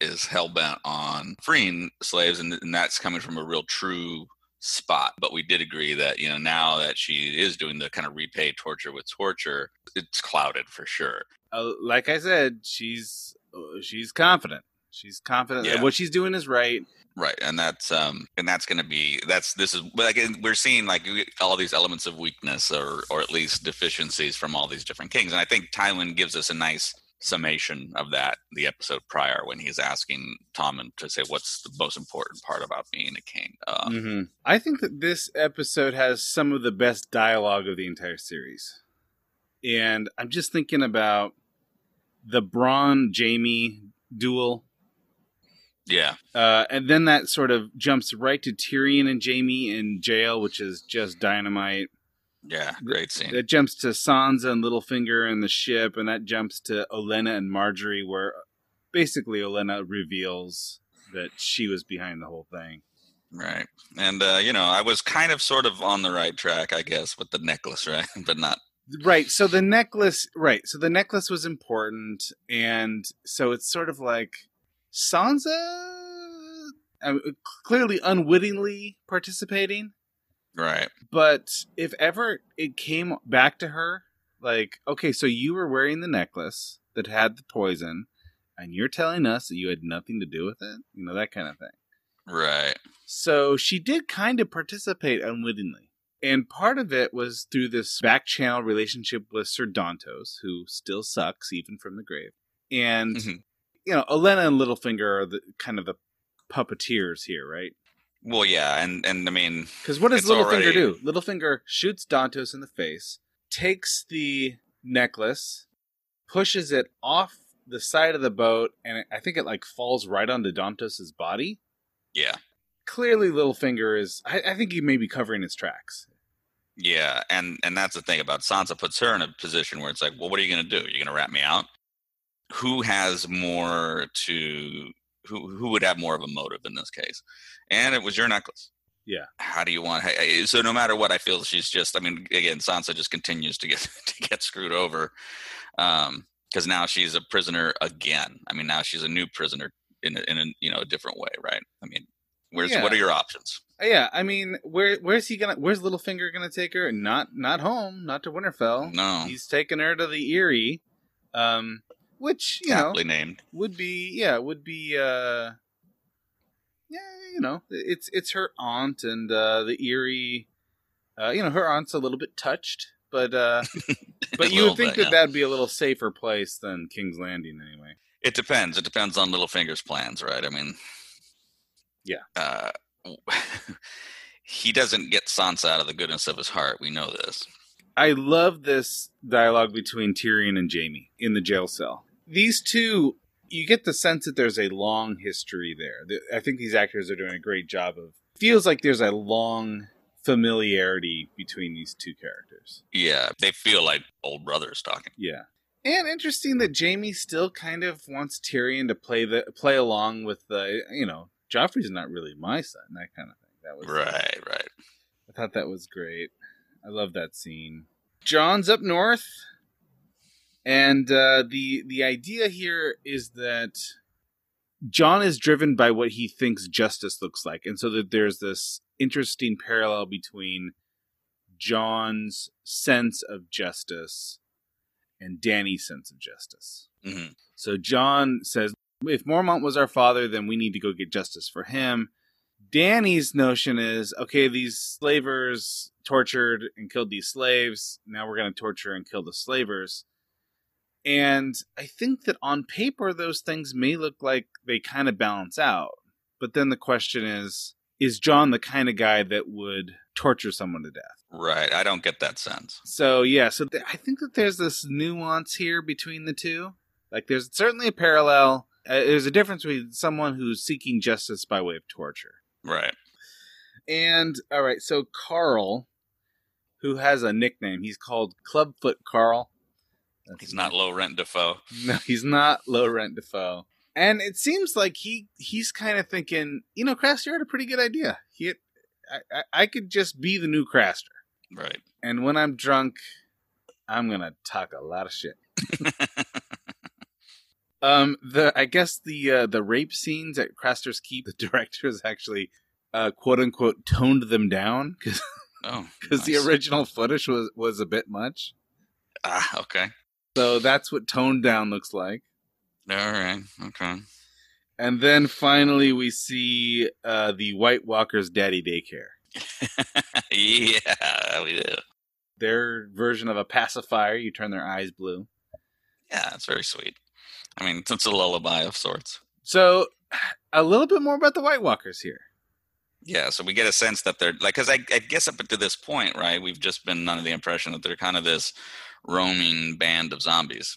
is hell bent on freeing slaves and, and that's coming from a real true spot. But we did agree that, you know, now that she is doing the kind of repay torture with torture, it's clouded for sure. Uh, like I said, she's uh, she's confident. She's confident that what she's doing is right. Right, and that's um, and that's going to be that's this is but again we're seeing like all these elements of weakness or or at least deficiencies from all these different kings, and I think Tywin gives us a nice summation of that the episode prior when he's asking Tommen to say what's the most important part about being a king. Uh, hmm I think that this episode has some of the best dialogue of the entire series, and I'm just thinking about the Bronn Jaime duel. Yeah, Uh, and then that sort of jumps right to Tyrion and Jaime in jail, which is just dynamite. Yeah, great scene. That jumps to Sansa and Littlefinger and the ship, and that jumps to Olenna and Margaery, where basically Olenna reveals that she was behind the whole thing. Right, and uh, you know I was kind of sort of on the right track, I guess, with the necklace, *laughs* right, but not. Right. So the necklace, right. So the necklace was important. And so it's sort of like Sansa uh, clearly unwittingly participating. Right. But if ever it came back to her, like, okay, so you were wearing the necklace that had the poison, and you're telling us that you had nothing to do with it, you know, that kind of thing. Right. So she did kind of participate unwittingly. And part of it was through this back channel relationship with Sir Dontos, who still sucks even from the grave. And, Mhm. you know, Olenna and Littlefinger are the kind of the puppeteers here, right? Well, yeah, and and I mean, Because what does Littlefinger already- do? Littlefinger shoots Dontos in the face, takes the necklace, pushes it off the side of the boat, and it, I think it like falls right onto Dontos's body. yeah, Clearly, Littlefinger is. I, I think he may be covering his tracks. Yeah, and and that's the thing about Sansa puts her in a position where it's like, well, what are you going to do? You're going to rat me out? Who has more to who who would have more of a motive in this case? And it was your necklace. Yeah. How do you want? hey, So no matter what, I feel she's just. I mean, again, Sansa just continues to get *laughs* to get screwed over, um, because now she's a prisoner again. I mean, now she's a new prisoner in a, in a you know a different way, right? I mean, where's Yeah. what are your options? Uh, Yeah, I mean, where where's he gonna? Where's Littlefinger gonna take her? Not not home, not to Winterfell. No. he's taking her to the Eyrie, um, which you know named. would be yeah would be uh yeah, you know, it's it's her aunt and uh, the Eyrie. Uh, you know, her aunt's a little bit touched, but uh, *laughs* but you would think bit, that yeah. that'd be a little safer place than King's Landing, anyway. It depends. It depends on Littlefinger's plans, right? I mean, Yeah. Uh, *laughs* he doesn't get Sansa out of the goodness of his heart. We know this. I love this dialogue between Tyrion and Jaime in the jail cell. These two, you get the sense that there's a long history there. I think these actors are doing a great job of. Feels like there's a long familiarity between these two characters. Yeah, they feel like old brothers talking. Yeah. And interesting that Jaime still kind of wants Tyrion to play the play along with the you know Joffrey's not really my son that kind of thing. That was uh, Right, right. I thought that was great. I love that scene. Jon's up north, and uh, the the idea here is that Jon is driven by what he thinks justice looks like, and so that there's this interesting parallel between Jon's sense of justice and Dany's sense of justice. hmm So Jon says, if Mormont was our father, then we need to go get justice for him. Dany's notion is, okay, these slavers tortured and killed these slaves. Now we're going to torture and kill the slavers. And I think that on paper, those things may look like they kind of balance out. But then the question is, is Jon the kind of guy that would torture someone to death? Right. I don't get that sense. So yeah, so th- I think that there's this nuance here between the two. Like there's certainly a parallel. Uh, there's a difference between someone who's seeking justice by way of torture. Right. And all right, so Karl, who has a nickname, he's called Clubfoot Karl. That's He's not low rent Defoe. *laughs* No, he's not low rent Defoe. And it seems like he he's kind of thinking, you know, Craster had a pretty good idea. He, I, I, I could just be the new Craster. Right. And when I'm drunk, I'm gonna talk a lot of shit. *laughs* um, the I guess the uh, the rape scenes at Craster's Keep, the *laughs* directors actually uh, quote unquote toned them down because Oh. because the original footage was was a bit much. Ah, okay. So that's what toned down looks like. All right. Okay. And then finally, we see uh, the White Walker's daddy daycare. *laughs* yeah, we do. Their version of a pacifier. You turn their eyes blue. Yeah, it's very sweet. I mean, it's a lullaby of sorts. So, a little bit more about the White Walkers here. Yeah, so we get a sense that they're like, because I, I guess up to this point, right, we've just been under the impression that they're kind of this roaming band of zombies.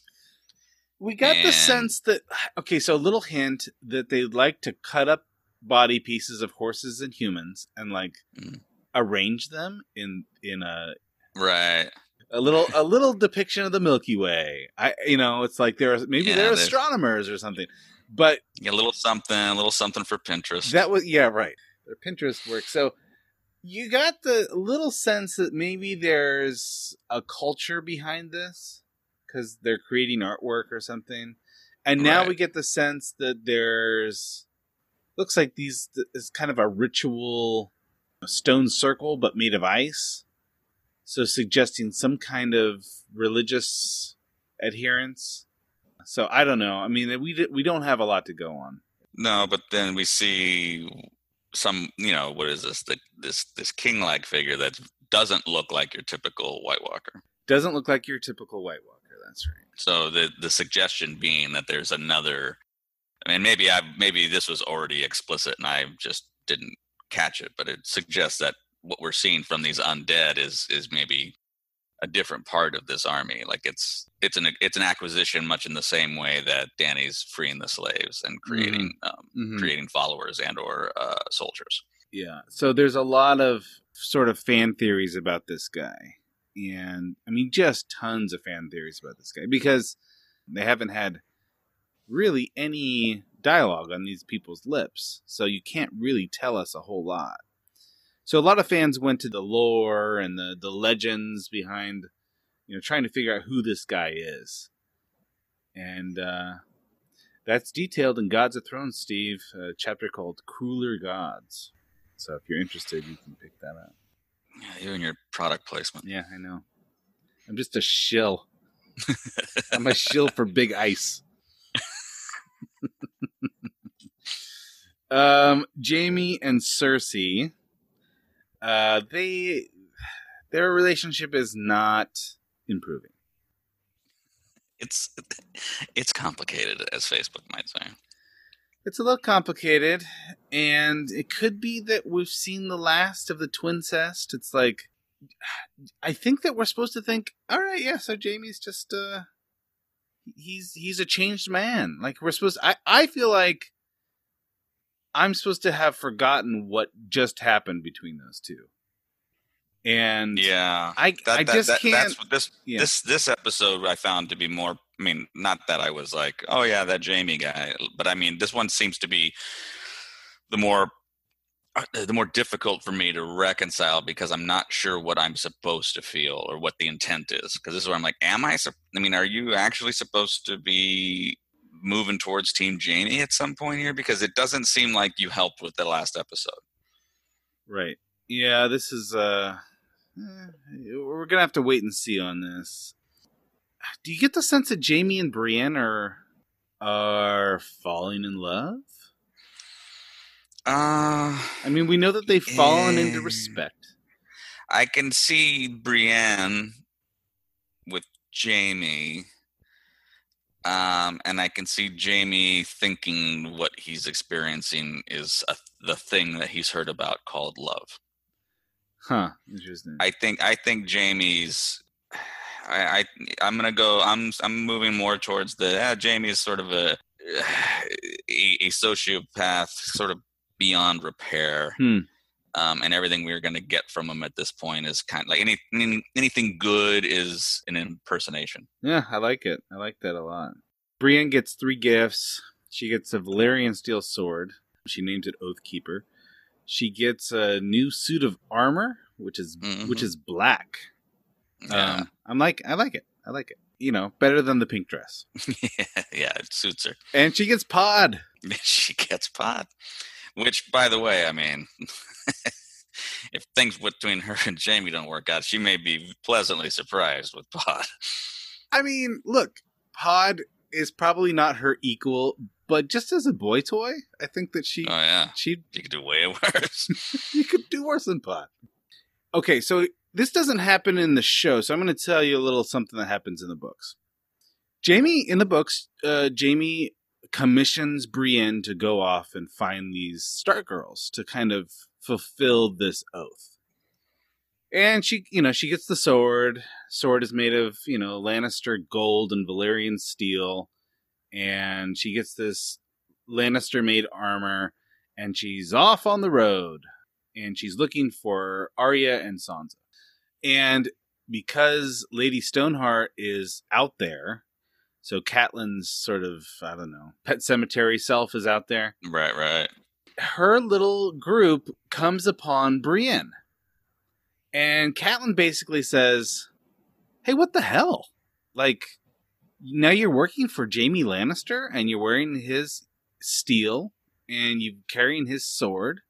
We got the sense that *sighs* okay, so a little hint that they like to cut up body pieces of horses and humans and like Mm. arrange them in in a Right. a little a little depiction of the Milky Way. I you know, it's like they're maybe Yeah, they're astronomers or something. But A little something, a little something for Pinterest. that was yeah, right. Their Pinterest work. So you got the little sense that maybe there's a culture behind this because they're creating artwork or something. And now Right. we get the sense that there's looks like these is kind of a ritual stone circle but made of ice. So suggesting some kind of religious adherence. So I don't know. I mean, we we don't have a lot to go on. No, but then we see some, you know, what is this? The, this this king-like figure that doesn't look like your typical White Walker. Doesn't look like your typical White Walker. That's right. So the the suggestion being that there's another. I mean, maybe I maybe this was already explicit and I just didn't catch it, but it suggests that what we're seeing from these undead is is maybe a different part of this army. Like it's it's an it's an acquisition, much in the same way that Dany's freeing the slaves and creating um, Mhm. creating followers and or uh, soldiers. Yeah. So there's a lot of sort of fan theories about this guy. And I mean, just tons of fan theories about this guy because they haven't had really any dialogue on these people's lips. So you can't really tell us a whole lot. So a lot of fans went to the lore and the, the legends behind, you know, trying to figure out who this guy is. And uh, that's detailed in Gods of Thrones, Steve, a chapter called Crueler Gods. So if you're interested, you can pick that up. Yeah, you and your product placement. Yeah, I know. I'm just a shill. *laughs* I'm a shill for big ice. *laughs* Um, Jaime and Cersei, uh, they their relationship is not improving. It's it's complicated, as Facebook might say. It's a little complicated, and it could be that we've seen the last of the twincest. It's like I think that we're supposed to think, all right, yeah, so Jaime's just uh he's he's a changed man. Like we're supposed I I feel like I'm supposed to have forgotten what just happened between those two. And Yeah, I that, I that- just that- can't That's what this yeah. this this episode I found to be more. I mean, not that I was like, oh yeah, that Jaime guy, but I mean, this one seems to be the more uh, the more difficult for me to reconcile because I'm not sure what I'm supposed to feel or what the intent is. Because this is where I'm like, am I? I mean, are you actually supposed to be moving towards Team Jaime at some point here? Because it doesn't seem like you helped with the last episode. Right. Yeah, this is uh eh, we're gonna have to wait and see on this. Do you get the sense that Jaime and Brienne are are falling in love? Uh I mean, we know that they've fallen into Eh. respect. I can see Brienne with Jaime. Um, and I can see Jaime thinking what he's experiencing is a, the thing that he's heard about called love. Huh. Interesting. I think I think Jaime's. I, I I'm gonna go. I'm I'm moving more towards the. Yeah, Jaime is sort of a *sighs* a, a sociopath, sort of beyond repair. Hmm. Um, and everything we're going to get from him at this point is kind of like any, any anything good is an impersonation. Yeah, I like it. I like that a lot. Brienne gets three gifts. She gets a Valyrian steel sword. She names it Oathkeeper. She gets a new suit of armor, which is which Mhm. is black. Yeah, Um, I'm like, I like it. I like it. You know, better than the pink dress. *laughs* yeah, it suits her. And she gets Pod. *laughs* she gets pot. Which, by the way, I mean, *laughs* if things between her and Jaime don't work out, she may be pleasantly surprised with Pod. I mean, look, Pod is probably not her equal, but just as a boy toy, I think that she Oh yeah, she she could do way *laughs* worse. *laughs* you could do worse than Pod. Okay, so this doesn't happen in the show, so I'm going to tell you a little something that happens in the books. Jaime in the books, uh, Jaime commissions Brienne to go off and find these Stark girls to kind of fulfill this oath. And she, you know, she gets the sword. Sword is made of, you know, Lannister gold and Valyrian steel. And she gets this Lannister made armor and she's off on the road and she's looking for Arya and Sansa. And because Lady Stoneheart is out there, so Catelyn's sort of, I don't know, pet cemetery self is out there. right, right. Her little group comes upon Brienne. And Catelyn basically says, Hey, what the hell? Like, now you're working for Jaime Lannister and you're wearing his steel and you're carrying his sword.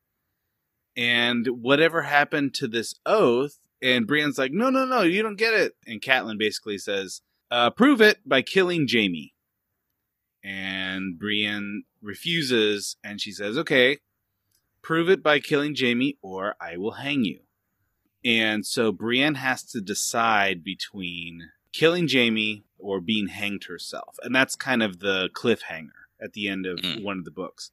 And whatever happened to this oath? And Brienne's like, No, no, no, you don't get it. And Catelyn basically says, uh, Prove it by killing Jaime. And Brienne refuses and she says, Okay, prove it by killing Jaime or I will hang you. And so Brienne has to decide between killing Jaime or being hanged herself. And that's kind of the cliffhanger at the end of Mm. one of the books.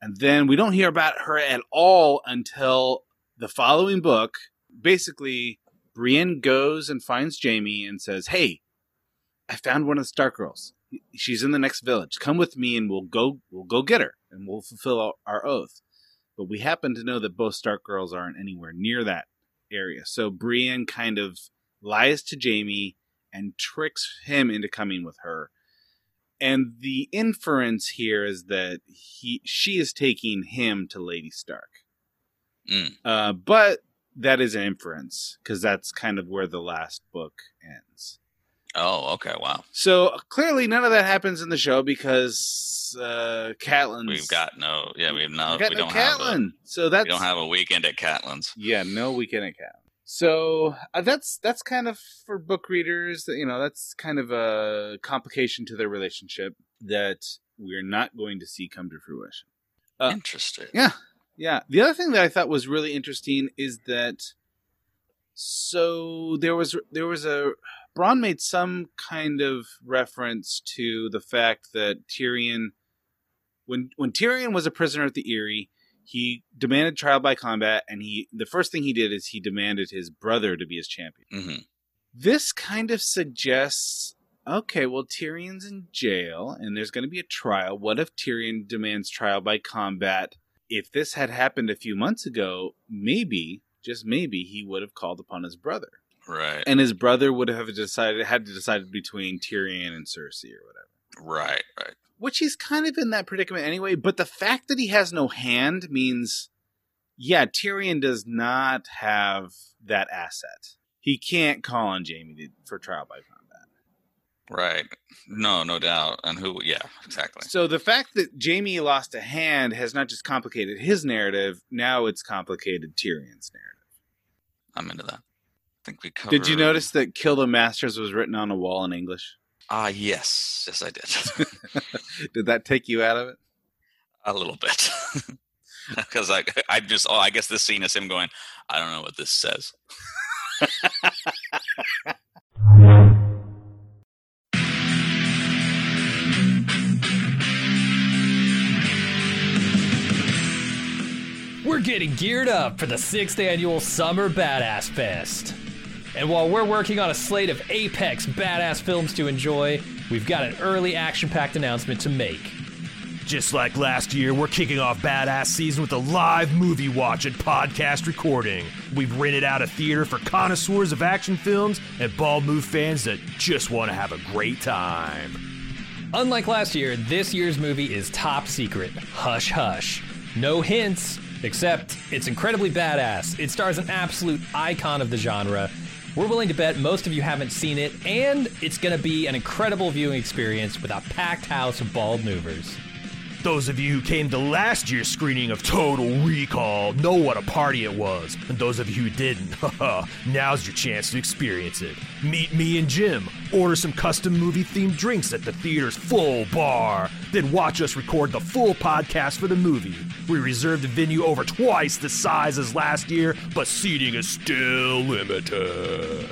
And then we don't hear about her at all until the following book. Basically, Brienne goes and finds Jaime and says, Hey, I found one of the Stark girls. She's in the next village. Come with me and we'll go we'll go get her and we'll fulfill our, oath. But we happen to know that both Stark girls aren't anywhere near that area. So Brienne kind of lies to Jaime and tricks him into coming with her. And the inference here is that he she is taking him to Lady Stark. Mm. Uh, but that is an inference because that's kind of where the last book ends. Oh, okay, wow. So clearly, none of that happens in the show because uh, Catelyn's. We've got no, yeah, we have no, we we no don't have a, so that's we don't have a weekend at Catelyn's. yeah, no weekend at Catelyn. So uh, that's that's kind of for book readers. You know, that's kind of a complication to their relationship that we're not going to see come to fruition. Uh, Interesting. Yeah, yeah. The other thing that I thought was really interesting is that so there was there was a Bronn made some kind of reference to the fact that Tyrion, when when Tyrion was a prisoner at the Eyrie, he demanded trial by combat, and he the first thing he did is he demanded his brother to be his champion. hmm This kind of suggests okay, well, Tyrion's in jail and there's going to be a trial. What if Tyrion demands trial by combat? If this had happened a few months ago, maybe, just maybe, he would have called upon his brother. Right. And his brother would have decided, had to decide between Tyrion and Cersei or whatever. right. Right. Which he's kind of in that predicament anyway. But the fact that he has no hand means, yeah, Tyrion does not have that asset. He can't call on Jaime to, for trial by combat. Right. No, no doubt. And who? Yeah, exactly. So the fact that Jaime lost a hand has not just complicated his narrative, now it's complicated Tyrion's narrative. I'm into that. I think we covered. Did you notice that Kill the Masters was written on a wall in English? Ah, yes, yes, I did. *laughs* *laughs* Did that take you out of it? a little bit, *laughs* because I, I just, oh, I guess this scene is him going. I don't know what this says. We're getting geared up for the sixth annual Summer Badass Fest. And while we're working on a slate of apex badass films to enjoy, we've got an early action packed announcement to make. Just like last year, we're kicking off Badass Season with a live movie watch and podcast recording. We've rented out a theater for connoisseurs of action films and bald move fans that just want to have a great time. Unlike last year, this year's movie is top secret. Hush hush. No hints, except it's incredibly badass. It stars an absolute icon of the genre. We're willing to bet most of you haven't seen it, and it's going to be an incredible viewing experience with a packed house of bald movers. Those of you who came to last year's screening of Total Recall know what a party it was. And those of you who didn't, *laughs* now's your chance to experience it. Meet me and Jim, order some custom movie themed drinks at the theater's full bar, then watch us record the full podcast for the movie. We reserved the venue over twice the size as last year, but seating is still limited.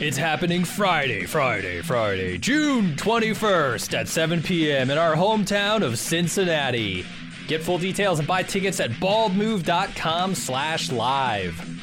It's happening Friday, Friday, Friday, June 21st at 7 p.m. in our hometown of Cincinnati. Get full details and buy tickets at baldmove.com slash live.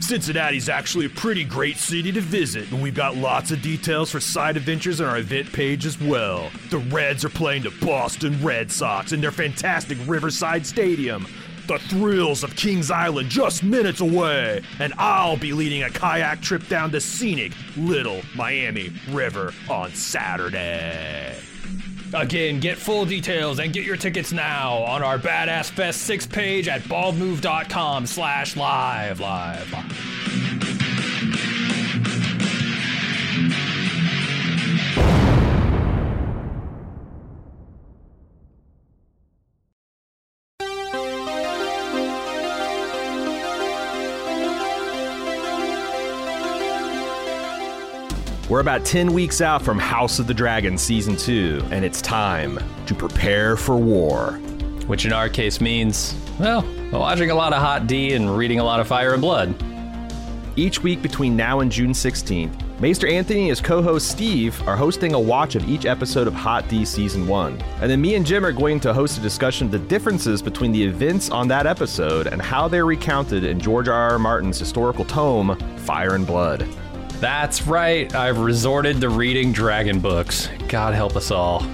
Cincinnati's actually a pretty great city to visit, and we've got lots of details for side adventures on our event page as well. The Reds are playing the Boston Red Sox in their fantastic Riverside Stadium. The thrills of Kings Island just minutes away, and I'll be leading a kayak trip down the scenic Little Miami River on Saturday. Again, get full details and get your tickets now on our Badass Fest 6 page at baldmove.com slash live, live, live. We're about 10 weeks out from House of the Dragon Season 2, and it's time to prepare for war. Which in our case means, well, watching a lot of Hot D and reading a lot of Fire and Blood. Each week between now and June 16th, Maester Anthony and his co host Steve are hosting a watch of each episode of Hot D Season 1. And then me and Jim are going to host a discussion of the differences between the events on that episode and how they're recounted in George R. R. Martin's historical tome, Fire and Blood. That's right, I've resorted to reading dragon books. God help us all.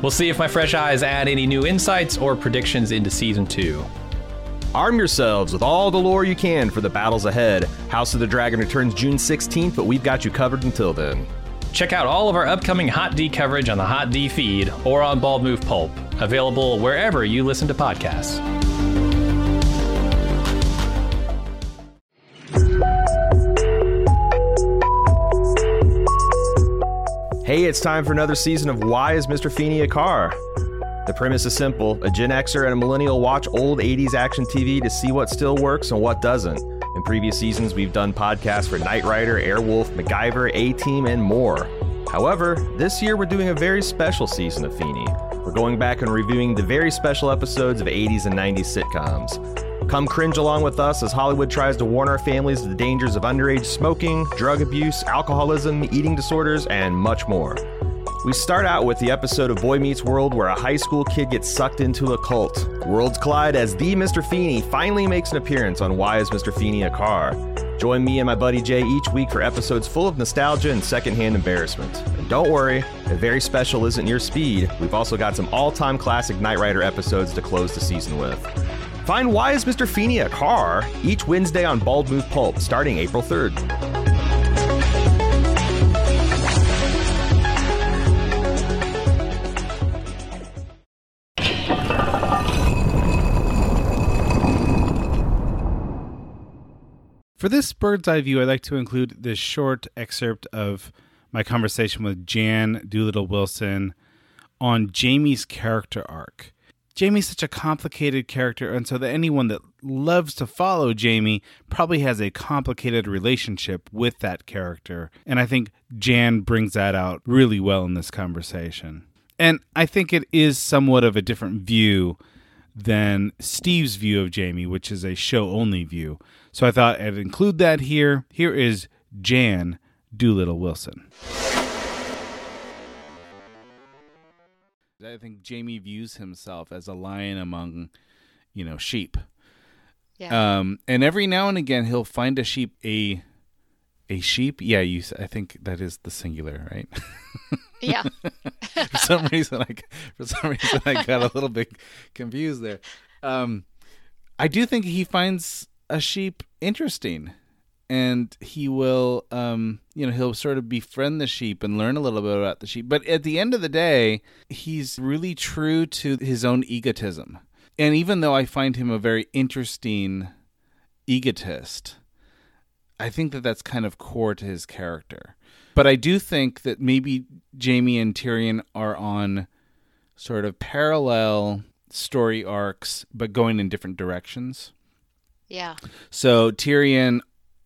We'll see if my fresh eyes add any new insights or predictions into season two. Arm yourselves with all the lore you can for the battles ahead. House of the Dragon returns June 16th, but we've got you covered until then. Check out all of our upcoming Hot D coverage on the Hot D feed or on Bald Move Pulp, available wherever you listen to podcasts. Hey, it's time for another season of Why is Mr. Feeney a Car? The premise is simple a Gen Xer and a millennial watch old 80s action TV to see what still works and what doesn't. In previous seasons, we've done podcasts for Knight Rider, Airwolf, MacGyver, A Team, and more. However, this year we're doing a very special season of Feeney. We're going back and reviewing the very special episodes of 80s and 90s sitcoms. Come cringe along with us as Hollywood tries to warn our families of the dangers of underage smoking, drug abuse, alcoholism, eating disorders, and much more. We start out with the episode of Boy Meets World where a high school kid gets sucked into a cult. Worlds collide as the Mr. Feeney finally makes an appearance on Why is Mr. Feeney a Car? Join me and my buddy Jay each week for episodes full of nostalgia and secondhand embarrassment. And don't worry, if very special isn't your speed, we've also got some all time classic Knight Rider episodes to close the season with. Find Why is Mr. Feeney a Car each Wednesday on Bald Move Pulp starting April 3rd. For this bird's eye view, I'd like to include this short excerpt of my conversation with Jan Doolittle Wilson on Jaime's character arc. Jaime's such a complicated character, and so that anyone that loves to follow Jaime probably has a complicated relationship with that character. And I think Jan brings that out really well in this conversation. And I think it is somewhat of a different view than Steve's view of Jaime, which is a show only view. So I thought I'd include that here. Here is Jan Doolittle Wilson. I think Jaime views himself as a lion among, you know, sheep. Yeah. Um, and every now and again he'll find a sheep a a sheep. Yeah, you. I think that is the singular, right? *laughs* Yeah. for some reason, I for some reason I got a little bit confused there. Um, I do think he finds a sheep interesting, and he will, um, you know, he'll sort of befriend the sheep and learn a little bit about the sheep. But at the end of the day, he's really true to his own egotism. And even though I find him a very interesting egotist, I think that that's kind of core to his character. But I do think that maybe Jaime and Tyrion are on sort of parallel story arcs, but going in different directions. Yeah. So Tyrion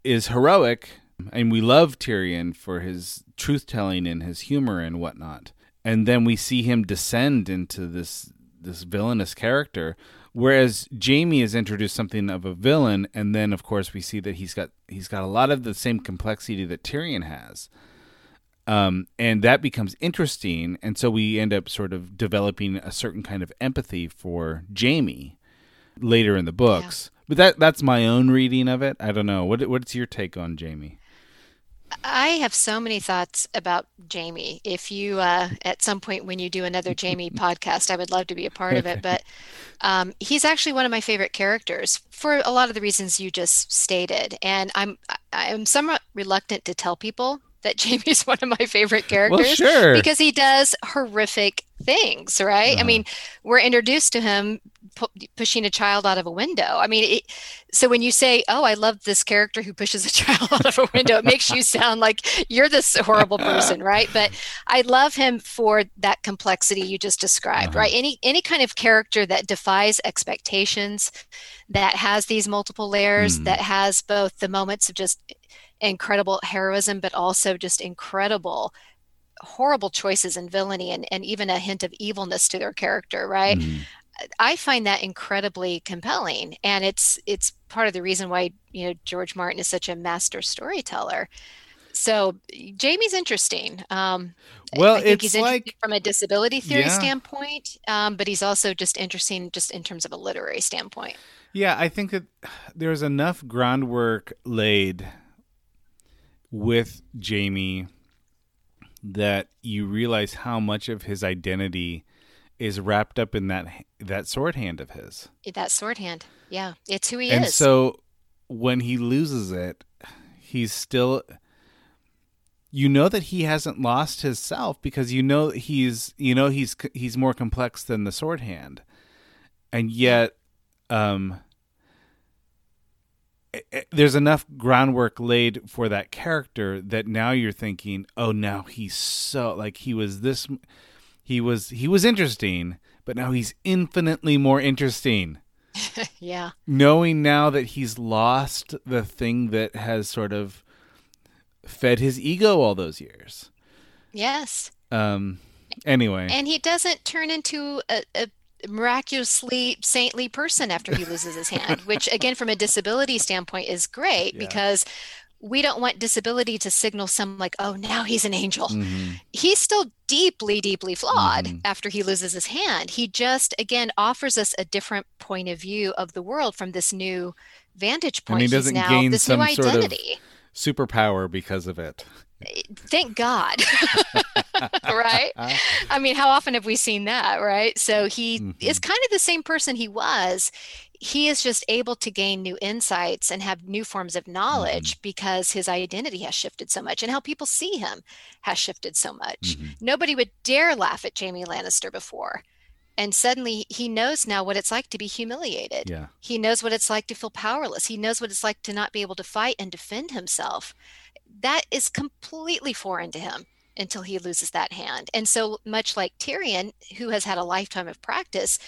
is heroic, and we love Tyrion for his truth telling and his humor and whatnot. And then we see him descend into this this villainous character. Whereas Jaime is introduced something of a villain, and then of course we see that he's got he's got a lot of the same complexity that Tyrion has. Um, and that becomes interesting, and so we end up sort of developing a certain kind of empathy for Jaime later in the books. But that that's my own reading of it. I don't know. What what's your take on Jaime? I have so many thoughts about Jaime. If you, uh, at some point when you do another Jaime *laughs* podcast, I would love to be a part of it. But um, he's actually one of my favorite characters for a lot of the reasons you just stated. And I'm I'm somewhat reluctant to tell people that *laughs* Jaime's one of my favorite characters sure. because he does horrific things, right? I mean, we're introduced to him pu- pushing a child out of a window. I mean, it, so when you say, "Oh, I love this character who pushes a *laughs* child out of a window," it makes you sound like you're this horrible person, *laughs* right? But I love him for that complexity you just described, right? Any any kind of character that defies expectations, that has these multiple layers, Mm. that has both the moments of just incredible heroism, but also just incredible horrible choices and villainy and, and even a hint of evilness to their character right? I find that incredibly compelling and it's it's part of the reason why you know george martin is such a master storyteller. So jaime's interesting. Um Well, I think it's he's interesting like- from a disability theory Yeah. standpoint um, but he's also just interesting just in terms of a literary standpoint. Yeah, I think that there's enough groundwork laid with Jaime that you realize how much of his identity is wrapped up in that that sword hand of his. that sword hand yeah it's who he and is so when he loses it, he's still you know that he hasn't lost his self because you know he's you know he's he's more complex than the sword hand. And yet um there's enough groundwork laid for that character that now you're thinking, "Oh, now he's so like he was this he was he was interesting, but now he's infinitely more interesting." *laughs* yeah knowing now that he's lost the thing that has sort of fed his ego all those years. yes Um, Anyway. And he doesn't turn into a, a miraculously saintly person after he loses his hand, *laughs* which again, from a disability standpoint, is great Yeah. because we don't want disability to signal some like, oh, now he's an angel. Mhm. He's still deeply, deeply flawed Mhm. after he loses his hand. He just again offers us a different point of view of the world from this new vantage point. And he doesn't now gain this some new sort of superpower because of it. Thank God. *laughs* *laughs* right? I mean, how often have we seen that, right? So he Mm-hmm. is kind of the same person he was. He is just able to gain new insights and have new forms of knowledge Mm-hmm. because his identity has shifted so much and how people see him has shifted so much. Mm-hmm. Nobody would dare laugh at Jaime Lannister before. And suddenly he knows now what it's like to be humiliated. Yeah. He knows what it's like to feel powerless. He knows what it's like to not be able to fight and defend himself. That is completely foreign to him until he loses that hand. And so, much like Tyrion, who has had a lifetime of practice,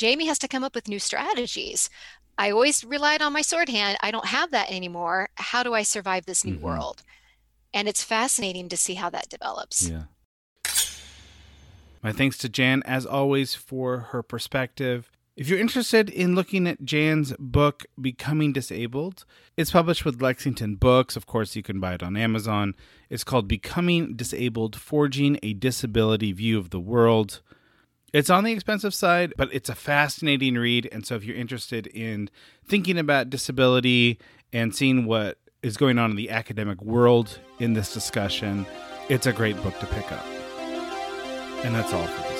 Jaime has to come up with new strategies. I always relied on my sword hand. I don't have that anymore. How do I survive this new Mhm. world? And it's fascinating to see how that develops. Yeah. My thanks to Jan, as always, for her perspective. If you're interested in looking at Jan's book, Becoming Disabled, it's published with Lexington Books. Of course, you can buy it on Amazon. It's called Becoming Disabled Forging a Disability View of the World. It's on the expensive side, but it's a fascinating read. And so, if you're interested in thinking about disability and seeing what is going on in the academic world in this discussion, it's a great book to pick up. And that's all for week.